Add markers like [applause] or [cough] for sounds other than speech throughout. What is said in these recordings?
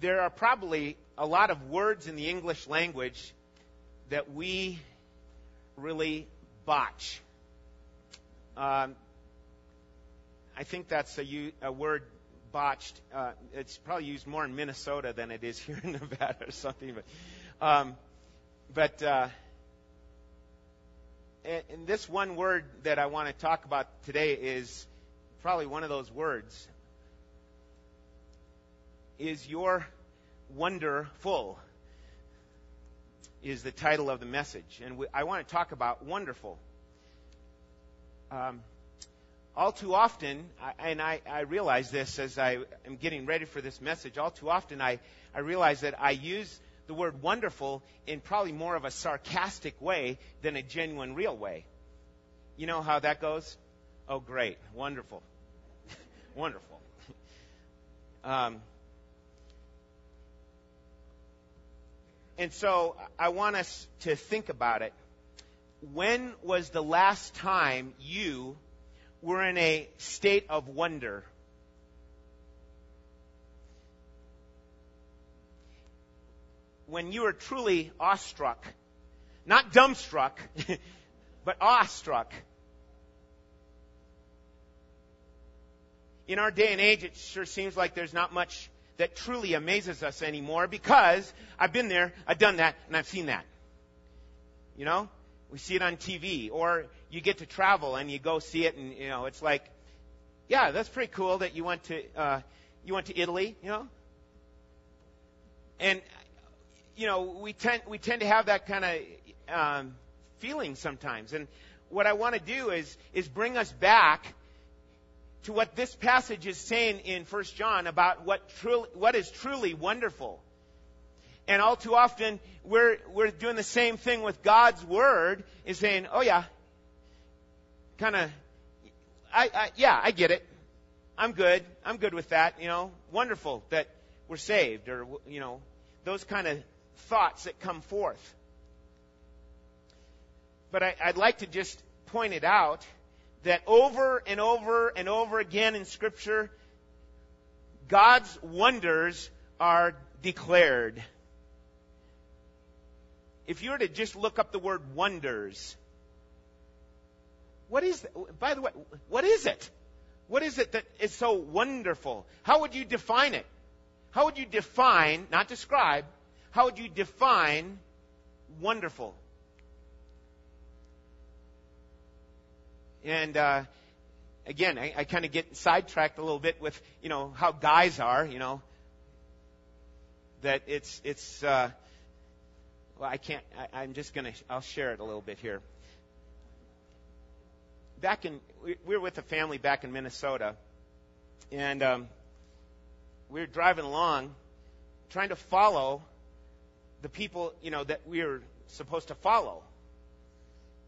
there are probably a lot of words in the English language that we really botch. Um, I think that's a, a word botched. Uh, it's probably used more in Minnesota than it is [laughs] here in Nevada or something. But, um, but uh, and, this one word that I want to talk about today is probably one of those words. Is your wonderful? Is the title of the message, and we, I want to talk about wonderful. Um, all too often, and I, I realize this as I am getting ready for this message, all too often I, I realize that I use the word wonderful in probably more of a sarcastic way than a genuine, real way. You know how that goes? Oh, great. Wonderful. [laughs] Wonderful. [laughs] Um, and so I want us to think about it. When was the last time you were in a state of wonder? When you were truly awestruck, not dumbstruck, [laughs] but awestruck. In our day and age, it sure seems like there's not much that truly amazes us anymore because I've been there, I've done that, and I've seen that. You know? We see it on TV, or you get to travel and you go see it, and you know it's like, yeah, that's pretty cool that you went to uh, you went to Italy, you know. And you know we tend we tend to have that kind of um, feeling sometimes, and what I want to do is is bring us back to what this passage is saying in First John about what truly, what is truly wonderful. And all too often, we're, we're doing the same thing with God's Word, is saying, oh yeah, kind of, I, I, yeah, I get it. I'm good. I'm good with that. You know, wonderful that we're saved, or, you know, those kind of thoughts that come forth. But I, I'd like to just point it out that over and over and over again in Scripture, God's wonders are declared. If you were to just look up the word wonders, what is, by the way, what is it? What is it that is so wonderful? How would you define it? How would you define, not describe, how would you define wonderful? And uh, again, I, I kind of get sidetracked a little bit with you know how guys are. You know that it's it's. Uh, well, I can't. I, I'm just gonna. I'll share it a little bit here. Back in, we, we were with a family back in Minnesota, and um, we were driving along, trying to follow the people, you know, that we were supposed to follow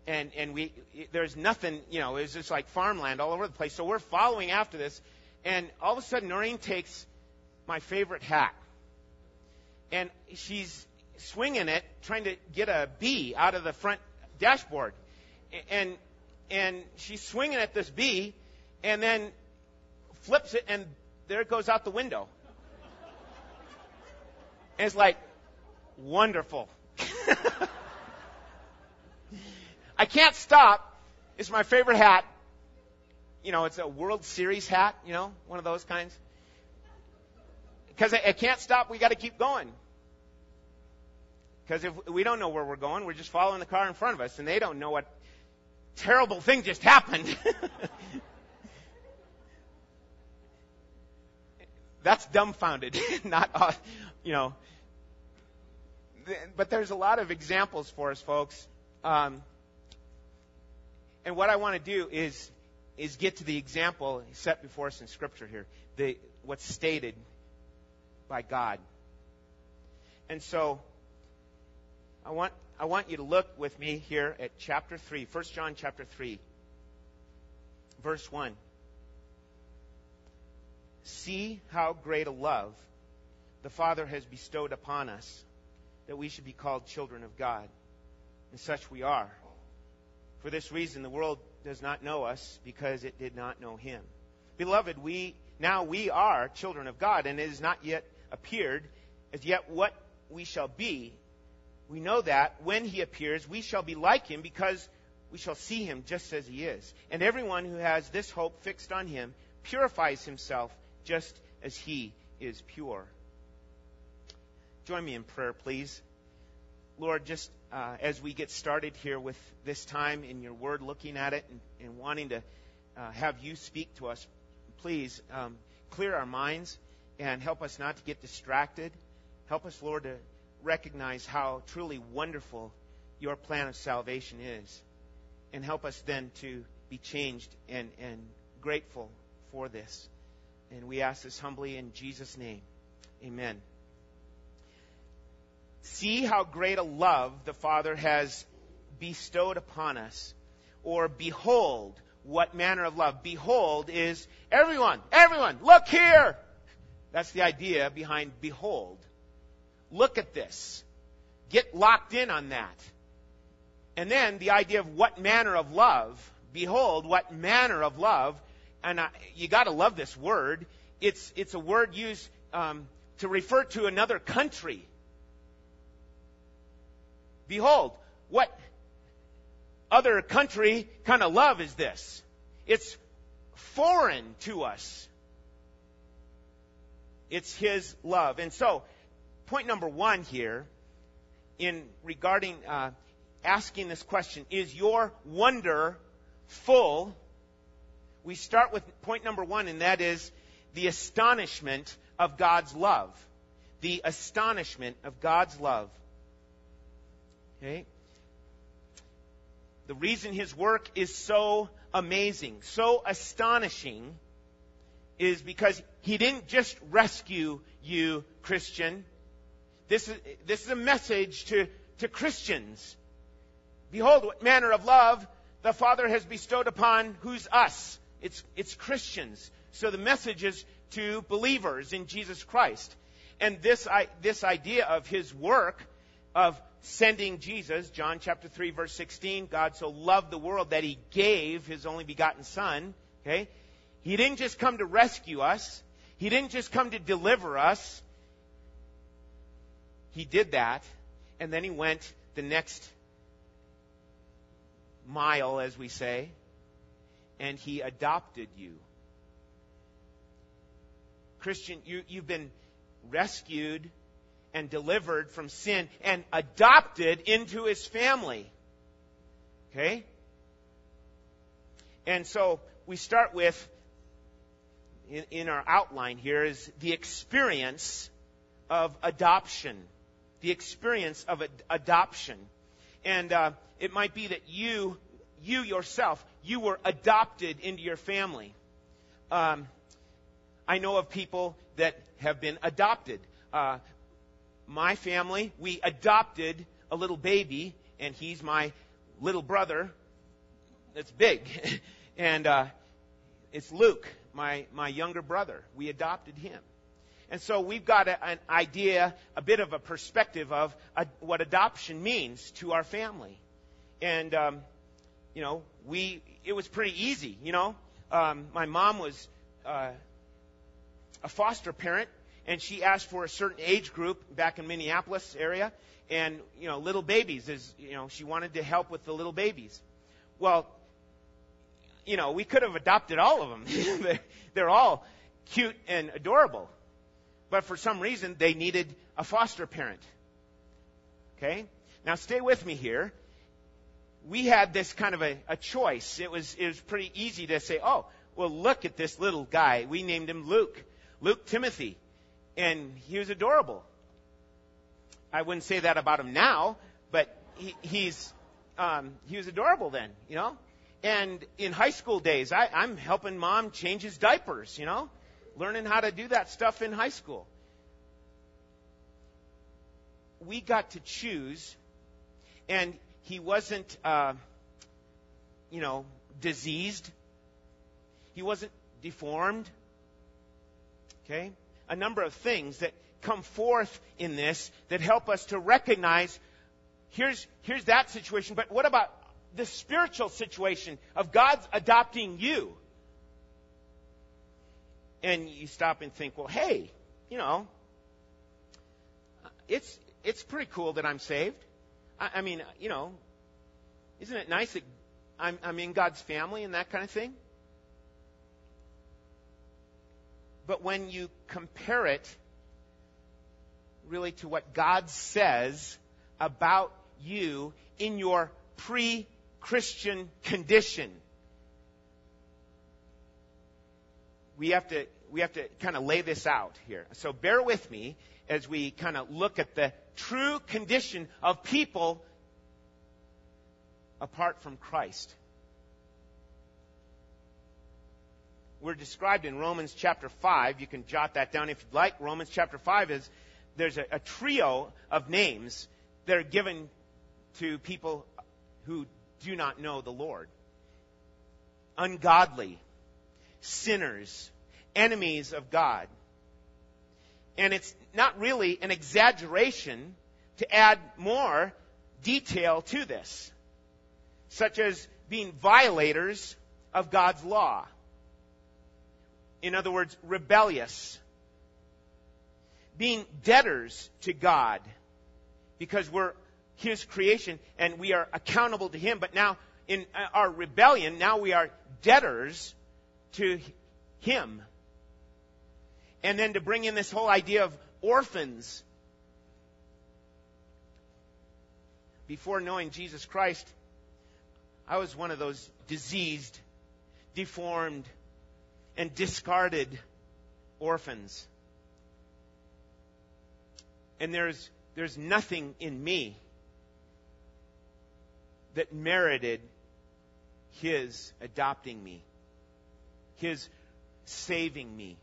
and and we there's nothing, you know, it's just like farmland all over the place. So we're following after this, and all of a sudden Noreen takes my favorite hat, and she's swinging it, trying to get a bee out of the front dashboard, and and she's swinging at this bee, and then flips it, and there it goes out the window. And it's like wonderful. [laughs] I can't stop. It's my favorite hat. You know, it's a World Series hat, you know, one of those kinds. Because I, I can't stop, we got to keep going. Because if we don't know where we're going, we're just following the car in front of us, and they don't know what terrible thing just happened. [laughs] That's dumbfounded, [laughs] not, uh, you know. But there's a lot of examples for us, folks. Um, and what I want to do is is get to the example set before us in Scripture here, the what's stated by God. And so I want I want you to look with me here at chapter 3, 1 John chapter 3, verse 1. See how great a love the Father has bestowed upon us that we should be called children of God. And such we are. For this reason, the world does not know us because it did not know him. Beloved, we, now we are children of God, and it has not yet appeared as yet what we shall be, we know that when he appears, we shall be like him because we shall see him just as he is. And everyone who has this hope fixed on him purifies himself just as he is pure. Join me in prayer, please. Lord, just uh, as we get started here with this time in your word, looking at it and, and wanting to uh, have you speak to us, please um, clear our minds and help us not to get distracted. Help us, Lord, to recognize how truly wonderful your plan of salvation is. And help us then to be changed and, and grateful for this. And we ask this humbly in Jesus' name. Amen. See how great a love the Father has bestowed upon us. Or behold, what manner of love. Behold is everyone, everyone, look here! That's the idea behind behold. Look at this. Get locked in on that. And then the idea of what manner of love. Behold, what manner of love. And I, you got to love this word. It's it's a word used um, to refer to another country. Behold, what other country kind of love is this? It's foreign to us. It's His love. And so, point number one here in regarding uh, asking this question is your wonder full? We start with point number one, and that is the astonishment of God's love. The astonishment of God's love. Okay? The reason his work is so amazing, so astonishing, is because he didn't just rescue you, Christian. This is, this is a message to, to Christians. Behold, what manner of love the Father has bestowed upon who's us? It's, it's Christians. So the message is to believers in Jesus Christ. And this, I, this idea of his work of sending Jesus, John chapter 3 verse 16, God so loved the world that he gave his only begotten son, okay? He didn't just come to rescue us. He didn't just come to deliver us. He did that, and then he went the next mile, as we say, and he adopted you. Christian, you, you've been rescued and delivered from sin and adopted into his family. Okay? And so we start with, in, in our outline here, is the experience of adoption. The experience of ad- adoption. And uh, it might be that you, you yourself, you were adopted into your family. Um, I know of people that have been adopted. Uh, my family, we adopted a little baby, and he's my little brother. That's big. [laughs] and uh, it's Luke, my, my younger brother. We adopted him. And so we've got a, an idea, a bit of a perspective of a, what adoption means to our family. And, um, you know, we, it was pretty easy, you know. Um, my mom was uh, a foster parent and she asked for a certain age group back in Minneapolis area, and you know, little babies is you know she wanted to help with the little babies. Well, you know, we could have adopted all of them. [laughs] They're all cute and adorable, but for some reason they needed a foster parent. Okay, now stay with me here. We had this kind of a, a choice. It was it was pretty easy to say, oh, well, look at this little guy. We named him Luke. Luke Timothy and he was adorable. I wouldn't say that about him now, but he, he's um, he was adorable then, you know. And in high school days, I, I'm helping mom change his diapers, you know, learning how to do that stuff in high school. We got to choose, and he wasn't, uh, you know, diseased. He wasn't deformed. Okay? A number of things that come forth in this that help us to recognize here's, here's that situation, but what about the spiritual situation of God's adopting you? And you stop and think, well, hey, you know, it's it's pretty cool that I'm saved. I, I mean, you know, isn't it nice that I'm, I'm in God's family and that kind of thing? But when you compare it really to what God says about you in your pre Christian condition, we have to we have to kind of lay this out here. So bear with me as we kind of look at the true condition of people apart from Christ. We're described in Romans chapter 5. You can jot that down if you'd like. Romans chapter 5 is there's a, a trio of names that are given to people who do not know the Lord. Ungodly, sinners, enemies of God. And it's not really an exaggeration to add more detail to this, such as being violators of God's law. In other words, rebellious. Being debtors to God because we're His creation and we are accountable to Him. But now, in our rebellion, now we are debtors to Him. And then to bring in this whole idea of orphans. Before knowing Jesus Christ, I was one of those diseased, deformed, and discarded orphans. And there's, there's nothing in me that merited his adopting me, his saving me.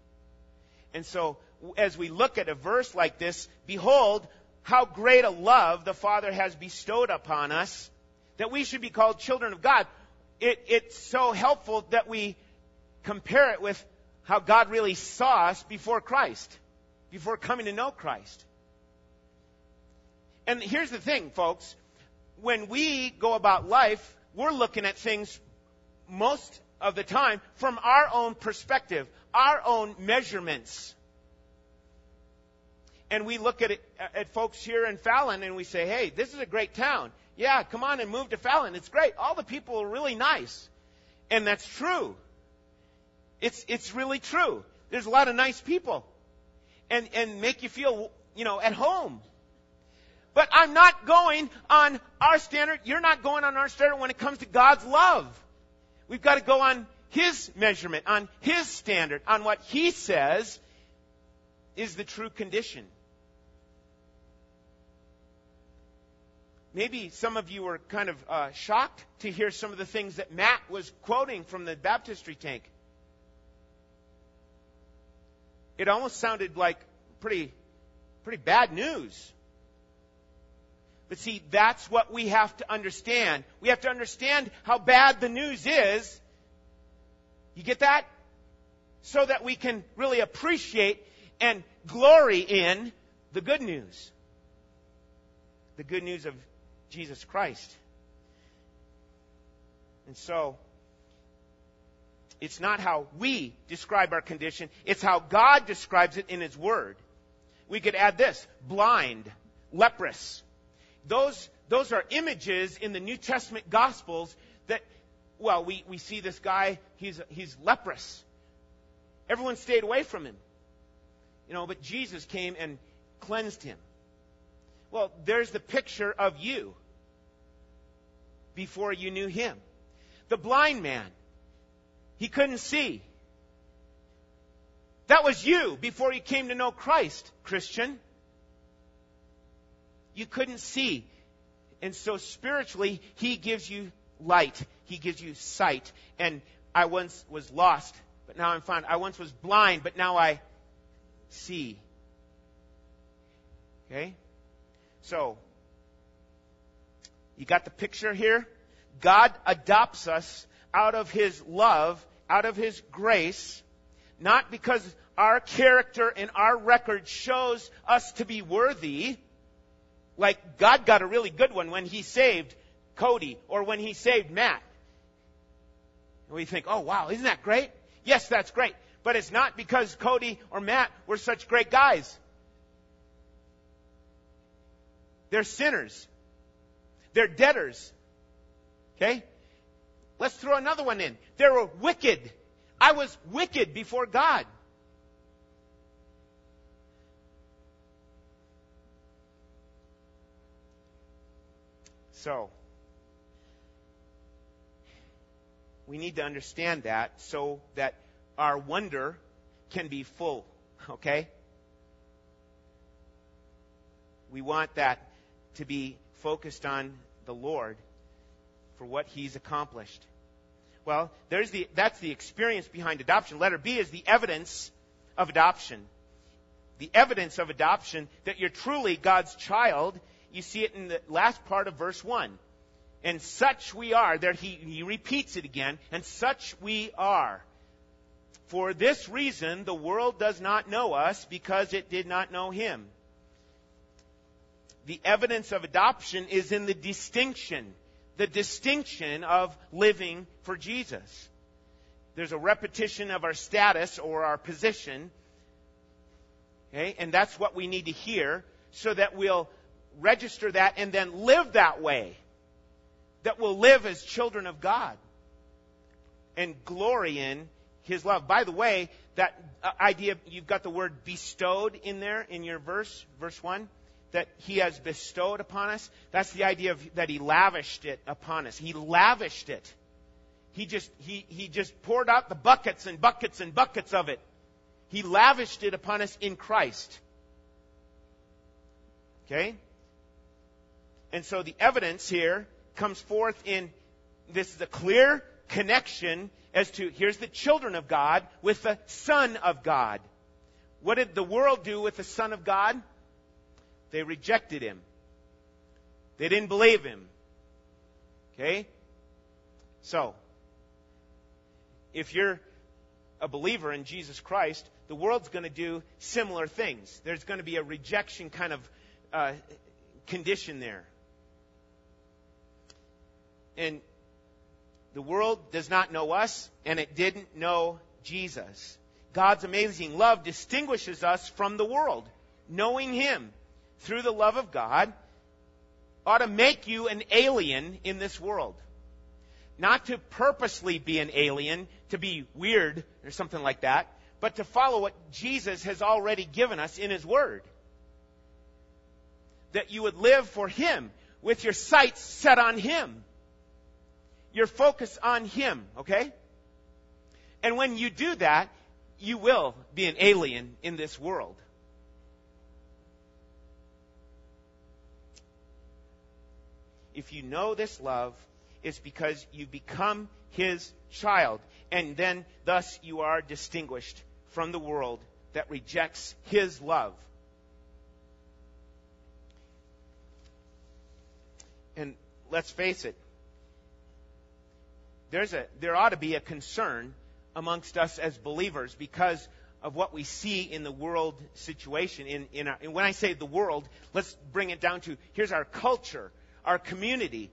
And so, as we look at a verse like this, behold, how great a love the Father has bestowed upon us that we should be called children of God. It, it's so helpful that we compare it with how God really saw us before Christ, before coming to know Christ. And here's the thing, folks. When we go about life, we're looking at things most of the time from our own perspective, our own measurements. And we look at it, at folks here in Fallon and we say, hey, this is a great town. Yeah, come on and move to Fallon. It's great. All the people are really nice. And that's true. It's, it's really true. There's a lot of nice people. And, and make you feel, you know, at home. But I'm not going on our standard. You're not going on our standard when it comes to God's love. We've got to go on His measurement, on His standard, on what He says is the true condition. Maybe some of you were kind of uh, shocked to hear some of the things that Matt was quoting from the baptistry tank. It almost sounded like pretty, pretty bad news. But see, that's what we have to understand. We have to understand how bad the news is. You get that? So that we can really appreciate and glory in the good news. The good news of Jesus Christ. And so, it's not how we describe our condition, it's how God describes it in His Word. We could add this blind, leprous. Those, those are images in the New Testament Gospels that, well, we, we see this guy, he's, he's leprous. Everyone stayed away from him. You know, but Jesus came and cleansed him. Well, there's the picture of you before you knew him. The blind man, he couldn't see. That was you before you came to know Christ, Christian. You couldn't see. And so spiritually, He gives you light. He gives you sight. And I once was lost, but now I'm found. I once was blind, but now I see. Okay? So, you got the picture here? God adopts us out of His love, out of His grace, not because our character and our record shows us to be worthy. Like God got a really good one when He saved Cody or when He saved Matt. And we think, oh wow, isn't that great? Yes, that's great. But it's not because Cody or Matt were such great guys. They're sinners. They're debtors. Okay? Let's throw another one in. They were wicked. I was wicked before God. So, we need to understand that so that our wonder can be full. Okay? We want that to be focused on the Lord for what He's accomplished. Well, there's the, that's the experience behind adoption. Letter B is the evidence of adoption. The evidence of adoption that you're truly God's child. You see it in the last part of verse 1. And such we are. There he, he repeats it again. And such we are. For this reason, the world does not know us because it did not know him. The evidence of adoption is in the distinction, the distinction of living for Jesus. There's a repetition of our status or our position. Okay? And that's what we need to hear so that we'll register that and then live that way. That we'll live as children of God and glory in his love. By the way, that uh, idea, you've got the word bestowed in there in your verse, verse 1, that he has bestowed upon us. That's the idea of that he lavished it upon us. He lavished it. He just, he, he just poured out the buckets and buckets and buckets of it. He lavished it upon us in Christ. Okay? And so the evidence here comes forth in this is a clear connection as to here's the children of God with the Son of God. What did the world do with the Son of God? They rejected him. They didn't believe him. Okay? So, if you're a believer in Jesus Christ, the world's going to do similar things. There's going to be a rejection kind of uh, condition there. And the world does not know us, and it didn't know Jesus. God's amazing love distinguishes us from the world. Knowing Him through the love of God ought to make you an alien in this world. Not to purposely be an alien, to be weird or something like that, but to follow what Jesus has already given us in His Word. That you would live for Him with your sights set on Him your focus on Him, okay? And when you do that, you will be an alien in this world. If you know this love, it's because you become His child. And then, thus, you are distinguished from the world that rejects His love. And let's face it, there's a, there ought to be a concern amongst us as believers because of what we see in the world situation. In, in our, and when I say the world, let's bring it down to here's our culture, our community.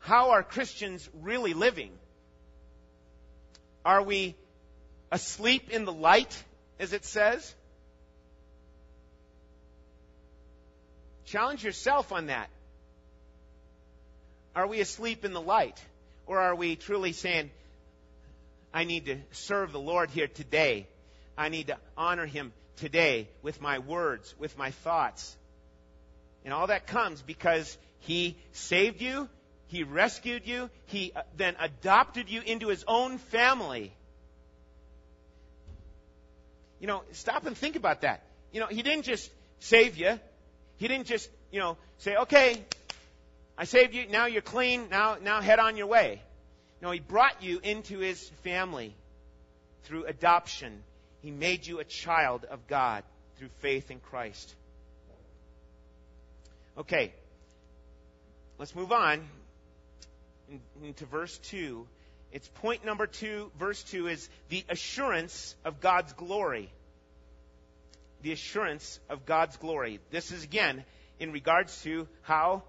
How are Christians really living? Are we asleep in the light, as it says? Challenge yourself on that. Are we asleep in the light? Or are we truly saying, I need to serve the Lord here today? I need to honor Him today with my words, with my thoughts. And all that comes because He saved you, He rescued you, He uh, then adopted you into His own family. You know, stop and think about that. You know, He didn't just save you. He didn't just, you know, say, okay, I saved you. Now you're clean. Now, now head on your way. No, He brought you into His family through adoption. He made you a child of God through faith in Christ. Okay. Let's move on into verse 2. It's point number 2, verse 2 is the assurance of God's glory. The assurance of God's glory. This is again in regards to how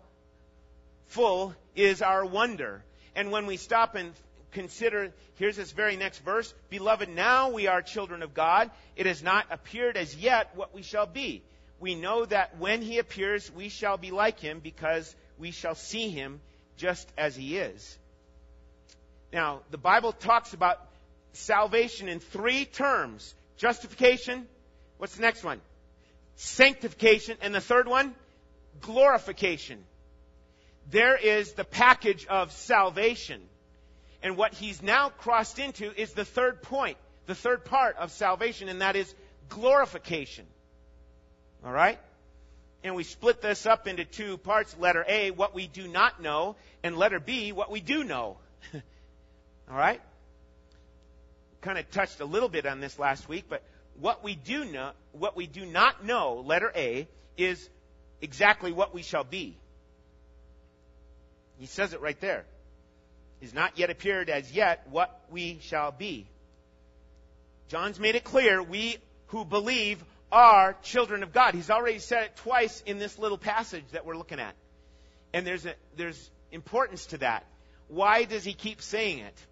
full is our wonder. And when we stop and consider, here's this very next verse Beloved, now we are children of God. It has not appeared as yet what we shall be. we know that when he appears, we shall be like him because we shall see him just as he is. Now, the Bible talks about salvation in three terms justification. What's the next one? Sanctification. And the third one? Glorification. There is the package of salvation. And what he's now crossed into is the third point, the third part of salvation, and that is glorification. All right? And we split this up into two parts. Letter A, what we do not know, and letter B, what we do know. [laughs] All right? Kind of touched a little bit on this last week, but what we do know, what we do not know, letter A, is exactly what we shall be. He says it right there. Is not yet appeared as yet what we shall be. John's made it clear we who believe are children of God. He's already said it twice in this little passage that we're looking at. And there's a, there's importance to that. Why does he keep saying it?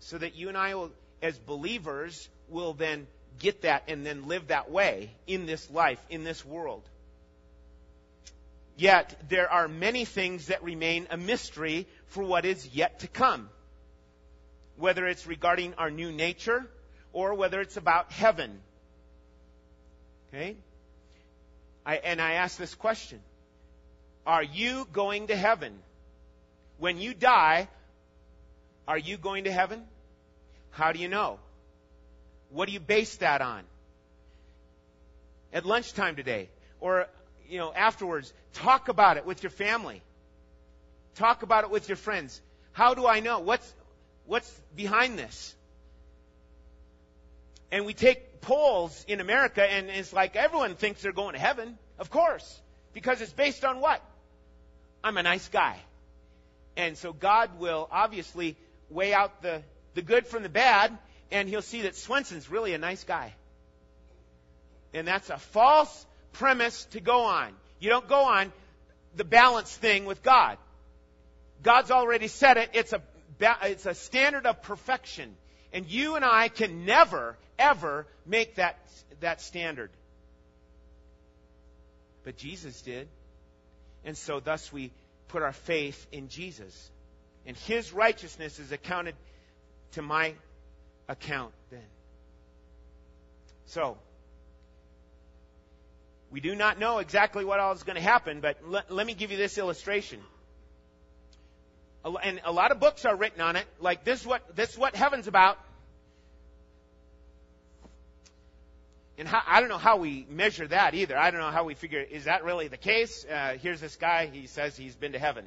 So that you and I will, as believers, will then get that and then live that way in this life, in this world. Yet, there are many things that remain a mystery for what is yet to come. Whether it's regarding our new nature or whether it's about heaven Okay? I, and I ask this question Are you going to heaven? When you die, are you going to heaven? How do you know? What do you base that on? At lunchtime today, or you know, afterwards, talk about it with your family. Talk about it with your friends. How do I know? What's what's behind this? And we take polls in America, and it's like everyone thinks they're going to heaven. Of course. Because it's based on what? I'm a nice guy. And so God will obviously weigh out the, the good from the bad, and he'll see that Swenson's really a nice guy. And that's a false premise to go on. You don't go on the balance thing with God. God's already said it. It's a, it's a standard of perfection. And you and I can never, ever make that, that standard. But Jesus did. And so thus we put our faith in Jesus. And his righteousness is accounted to my account then. So, we do not know exactly what all is going to happen, but let, let me give you this illustration and a lot of books are written on it. Like this is what this is what heaven's about. And how, I don't know how we measure that either. I don't know how we figure is that really the case? Uh, here's this guy. He says he's been to heaven.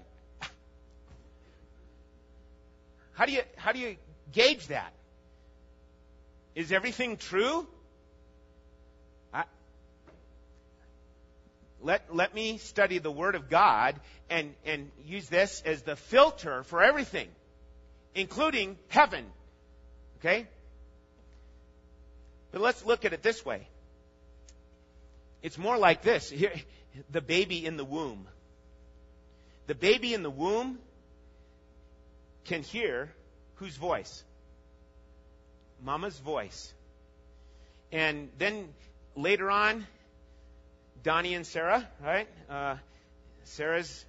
how do you how do you gauge that? Is everything true? let, let me study the Word of God and, and use this as the filter for everything, including heaven. Okay? But let's look at it this way. It's more like this. Here, the baby in the womb. The baby in the womb can hear whose voice? Mama's voice. And then later on, Donnie and Sarah, right? Uh, Sarah's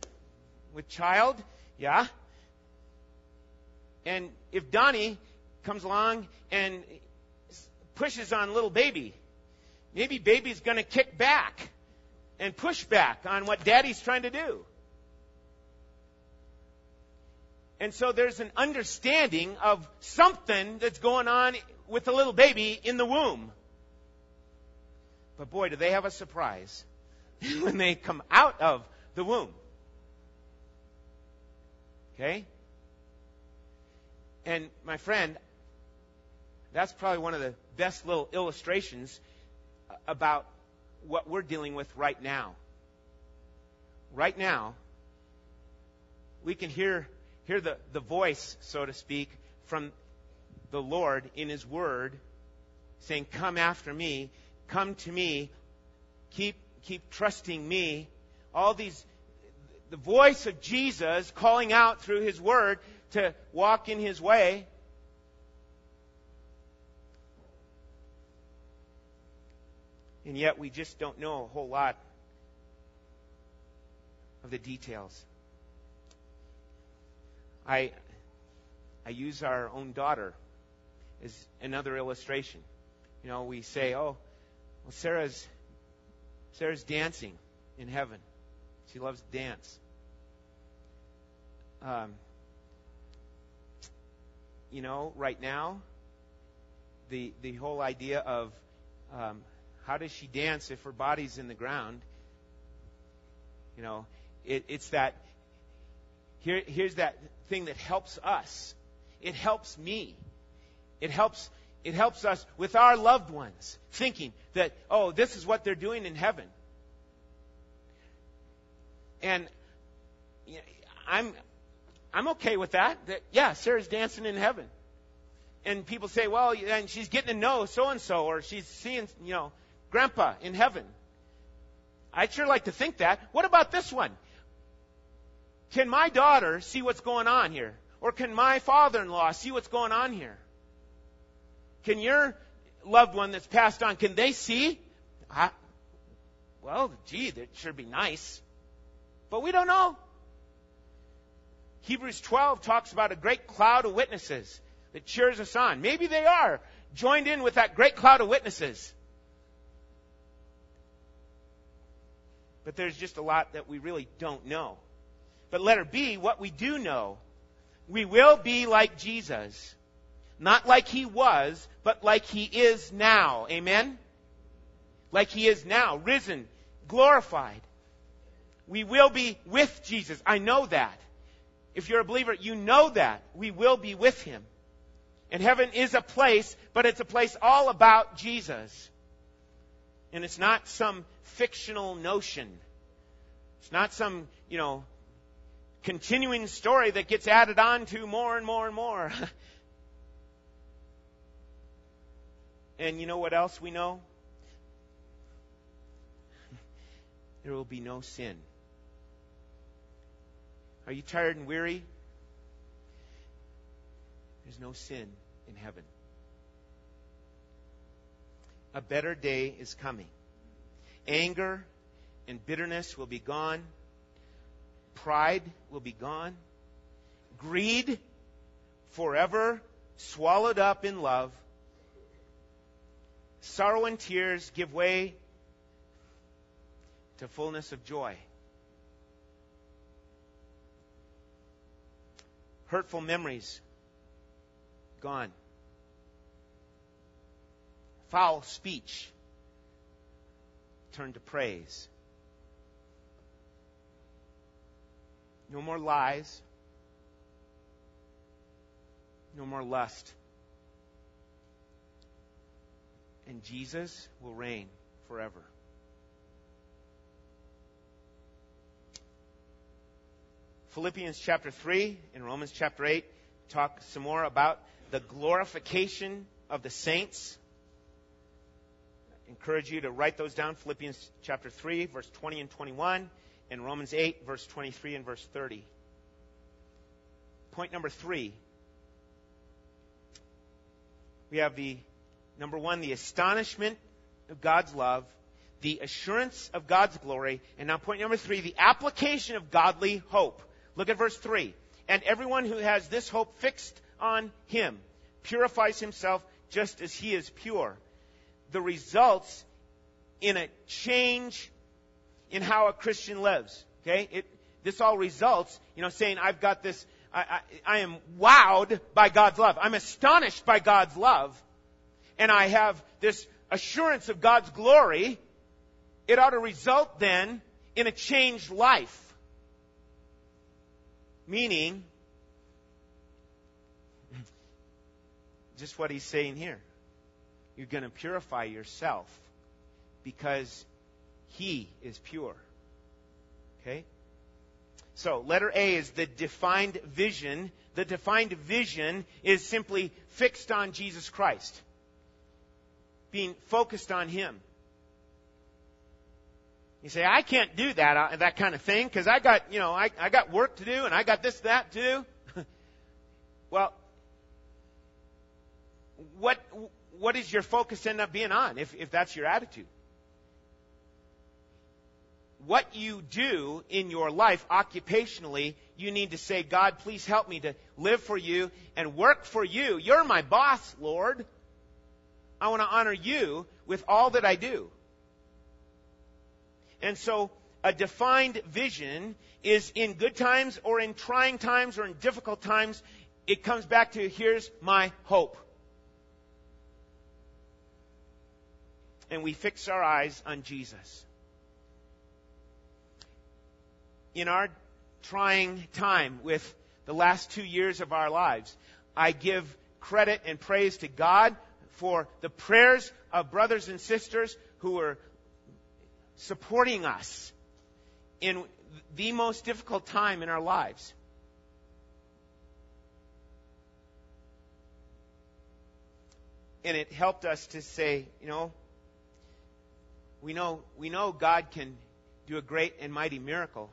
with child, yeah. And if Donnie comes along and pushes on little baby, maybe baby's going to kick back and push back on what daddy's trying to do. And so there's an understanding of something that's going on with the little baby in the womb. But boy, do they have a surprise [laughs] when they come out of the womb. Okay? And my friend, that's probably one of the best little illustrations about what we're dealing with right now. Right now, we can hear, hear the, the voice, so to speak, from the Lord in His Word saying, Come after me. Come to me. Keep, keep trusting me. All these, the voice of Jesus calling out through his word to walk in his way. And yet we just don't know a whole lot of the details. I, I use our own daughter as another illustration. You know, we say, oh, well, Sarah's, Sarah's dancing in heaven. She loves to dance. Um, you know, right now, the the whole idea of um, how does she dance if her body's in the ground? You know, it, it's that. Here, here's that thing that helps us. It helps me. It helps. It helps us with our loved ones, thinking that oh, this is what they're doing in heaven. And I'm I'm okay with that. That yeah, Sarah's dancing in heaven. And people say, well, and she's getting to know so and so, or she's seeing, you know, grandpa in heaven. I'd sure like to think that. What about this one? Can my daughter see what's going on here? Or can my father in law see what's going on here? Can your loved one that's passed on, can they see? I, well, gee, that should be nice. But we don't know. Hebrews 12 talks about a great cloud of witnesses that cheers us on. Maybe they are joined in with that great cloud of witnesses. But there's just a lot that we really don't know. But letter B, what we do know, we will be like Jesus. Not like he was, but like he is now. Amen? Like he is now, risen, glorified. We will be with Jesus. I know that. If you're a believer, you know that. We will be with him. And heaven is a place, but it's a place all about Jesus. And it's not some fictional notion. It's not some, you know, continuing story that gets added on to more and more and more. [laughs] and you know what else we know? [laughs] There will be no sin. Are you tired and weary? There's no sin in heaven. A better day is coming. Anger and bitterness will be gone. Pride will be gone. Greed forever swallowed up in love. Sorrow and tears give way to fullness of joy. Hurtful memories gone. Foul speech turned to praise. No more lies. No more lust. And Jesus will reign forever. Philippians chapter 3 and Romans chapter 8 talk some more about the glorification of the saints. Encourage you to write those down Philippians chapter 3, verse 20 and 21, and Romans 8, verse 23 and verse 30. Point number three. We have the, number one, the astonishment of God's love, the assurance of God's glory, and now point number three, the application of godly hope. Look at verse 3. And everyone who has this hope fixed on him purifies himself just as he is pure. The results in a change in how a Christian lives. Okay? It, this all results, you know, saying, I've got this, I, I, I am wowed by God's love. I'm astonished by God's love. And I have this assurance of God's glory. It ought to result then in a changed life. Meaning, [laughs] just what he's saying here. You're going to purify yourself because he is pure. Okay? So, letter A is the defined vision. The defined vision is simply fixed on Jesus Christ, being focused on Him. You say, I can't do that, uh, that kind of thing, because I got, you know, I, I got work to do and I got this, that to do. [laughs] well, what, what is your focus end up being on if, if that's your attitude? what you do in your life occupationally, you need to say, God, please help me to live for you and work for you. You're my boss, Lord. I want to honor you with all that I do. And so a defined vision is in good times or in trying times or in difficult times, it comes back to here's my hope. And we fix our eyes on Jesus. In our trying time with the last two years of our lives, I give credit and praise to God for the prayers of brothers and sisters who were supporting us in the most difficult time in our lives. And it helped us to say, you know, we know we know God can do a great and mighty miracle.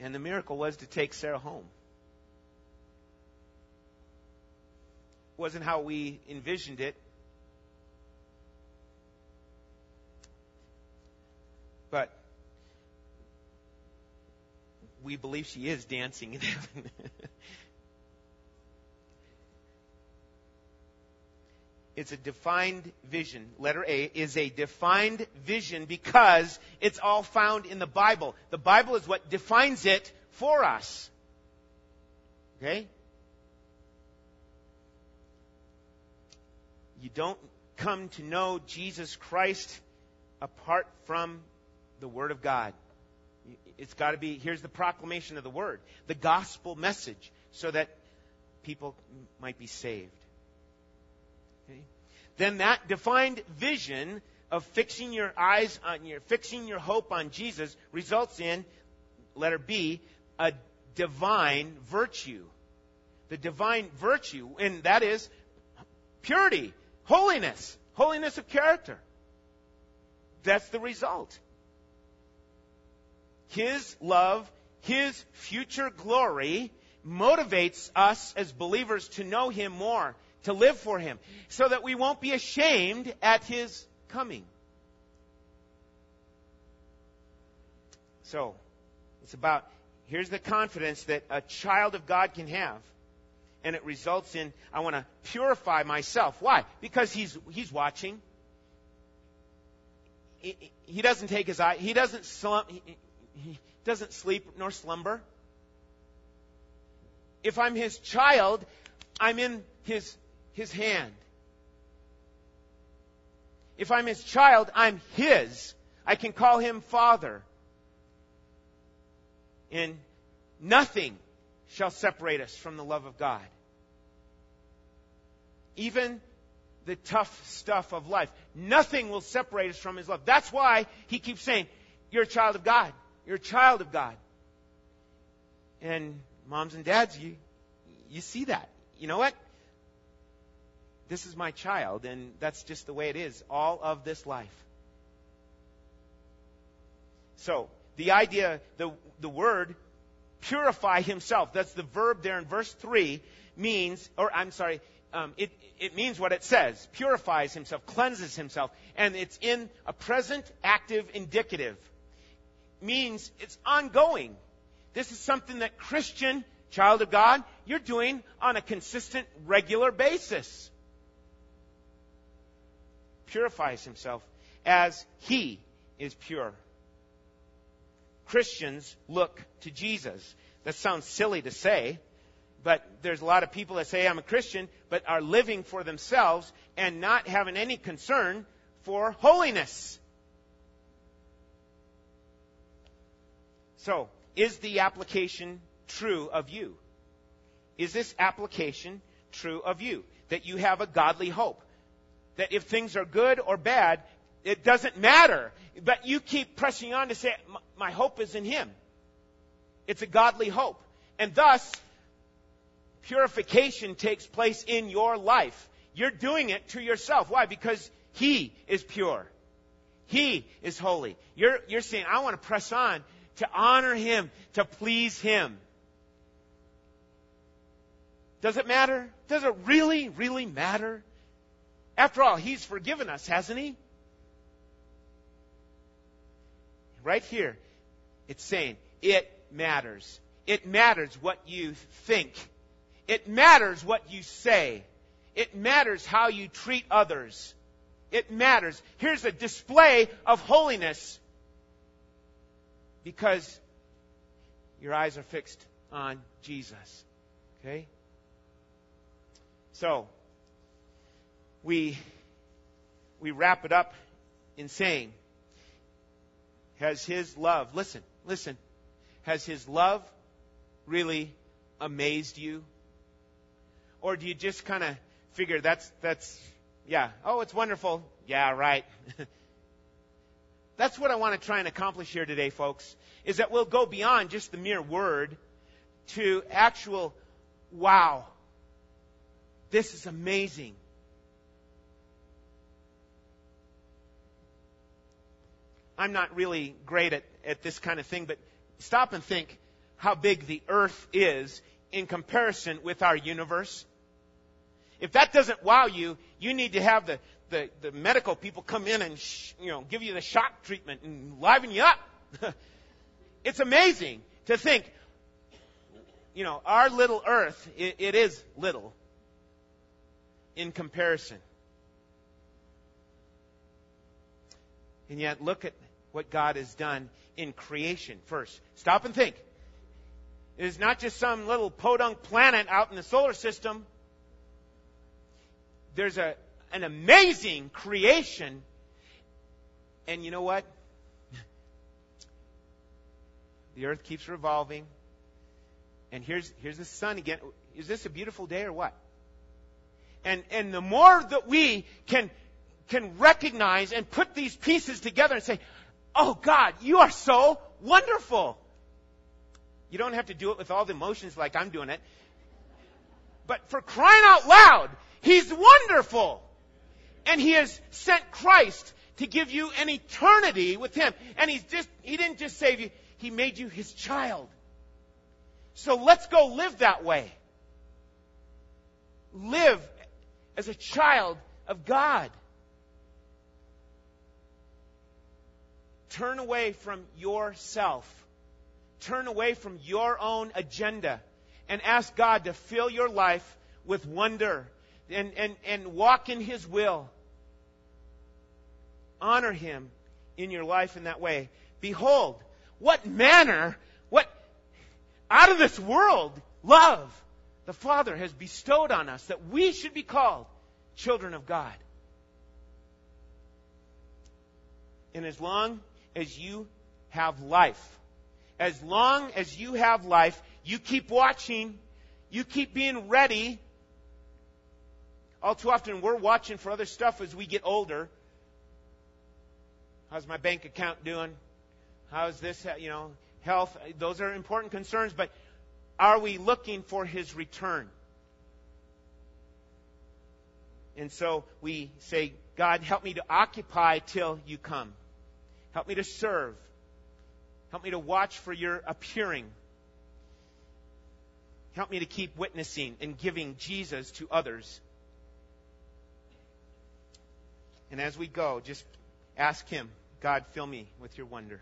And the miracle was to take Sarah home. wasn't how we envisioned it. But we believe she is dancing in heaven. [laughs] it's a defined vision. Letter A is a defined vision because it's all found in the Bible. The Bible is what defines it for us. Okay? You don't come to know Jesus Christ apart from the Word of God. It's got to be, here's the proclamation of the Word, the gospel message, so that people might be saved. Then that defined vision of fixing your eyes on your, fixing your hope on Jesus results in, letter B, a divine virtue. The divine virtue, and that is purity, Holiness. Holiness of character. That's the result. His love, His future glory motivates us as believers to know Him more, to live for Him, so that we won't be ashamed at His coming. So, it's about, here's the confidence that a child of God can have and it results in I want to purify myself. Why? Because he's he's watching. He, doesn't take his eye. He doesn't slump. He doesn't sleep nor slumber. If I'm his child, I'm in his his hand. If I'm his child, I'm his. I can call him father. And nothing shall separate us from the love of God. Even the tough stuff of life. Nothing will separate us from His love. That's why He keeps saying, You're a child of God. You're a child of God. And moms and dads, you, you see that. You know what? This is my child, and that's just the way it is all of this life. So, the idea, the, the word purify himself. That's the verb there in verse 3 means, or I'm sorry, um, it, it means what it says purifies himself, cleanses himself. And it's in a present active indicative. Means it's ongoing. This is something that Christian, child of God, you're doing on a consistent, regular basis. Purifies himself as he is pure. Christians look to Jesus. That sounds silly to say, but there's a lot of people that say I'm a Christian, but are living for themselves and not having any concern for holiness. So, is the application true of you? Is this application true of you? That you have a godly hope? That if things are good or bad, it doesn't matter. But you keep pressing on to say, my hope is in Him. It's a godly hope. And thus, purification takes place in your life. You're doing it to yourself. Why? Because He is pure. He is holy. You're, you're saying, I want to press on to honor Him, to please Him. Does it matter? Does it really, really matter? After all, He's forgiven us, hasn't He? right here, it's saying it matters. It matters what you think. It matters what you say. It matters how you treat others. It matters. Here's a display of holiness because your eyes are fixed on Jesus. Okay? So, we, we wrap it up in saying, has His love, listen, listen, has His love really amazed you? Or do you just kind of figure that's, that's, yeah, oh, it's wonderful. Yeah, right. [laughs] that's what I want to try and accomplish here today, folks, is that we'll go beyond just the mere word to actual, wow, this is amazing. I'm not really great at, at this kind of thing, but stop and think how big the earth is in comparison with our universe. If that doesn't wow you, you need to have the, the, the medical people come in and, sh- you know, give you the shock treatment and liven you up. [laughs] it's amazing to think, you know, our little earth, it, it is little in comparison. And yet, look at what God has done in creation first. Stop and think. It is not just some little podunk planet out in the solar system. There's a, an amazing creation. And you know what? The earth keeps revolving. And here's, here's the sun again. Is this a beautiful day or what? And, and the more that we can, can recognize and put these pieces together and say, Oh God, you are so wonderful. You don't have to do it with all the emotions like I'm doing it. But for crying out loud, He's wonderful. And He has sent Christ to give you an eternity with Him. And He's just, He didn't just save you, He made you His child. So let's go live that way. Live as a child of God. Turn away from yourself. Turn away from your own agenda and ask God to fill your life with wonder and, and, and walk in His will. Honor Him in your life in that way. Behold, what manner, what out of this world love the Father has bestowed on us that we should be called children of God. And as long as you have life. As long as you have life, you keep watching, you keep being ready. All too often, we're watching for other stuff as we get older. How's my bank account doing? How's this, you know, health? Those are important concerns, but are we looking for his return? And so we say, God, help me to occupy till you come. Help me to serve. Help me to watch for your appearing. Help me to keep witnessing and giving Jesus to others. And as we go, just ask Him, God, fill me with your wonder.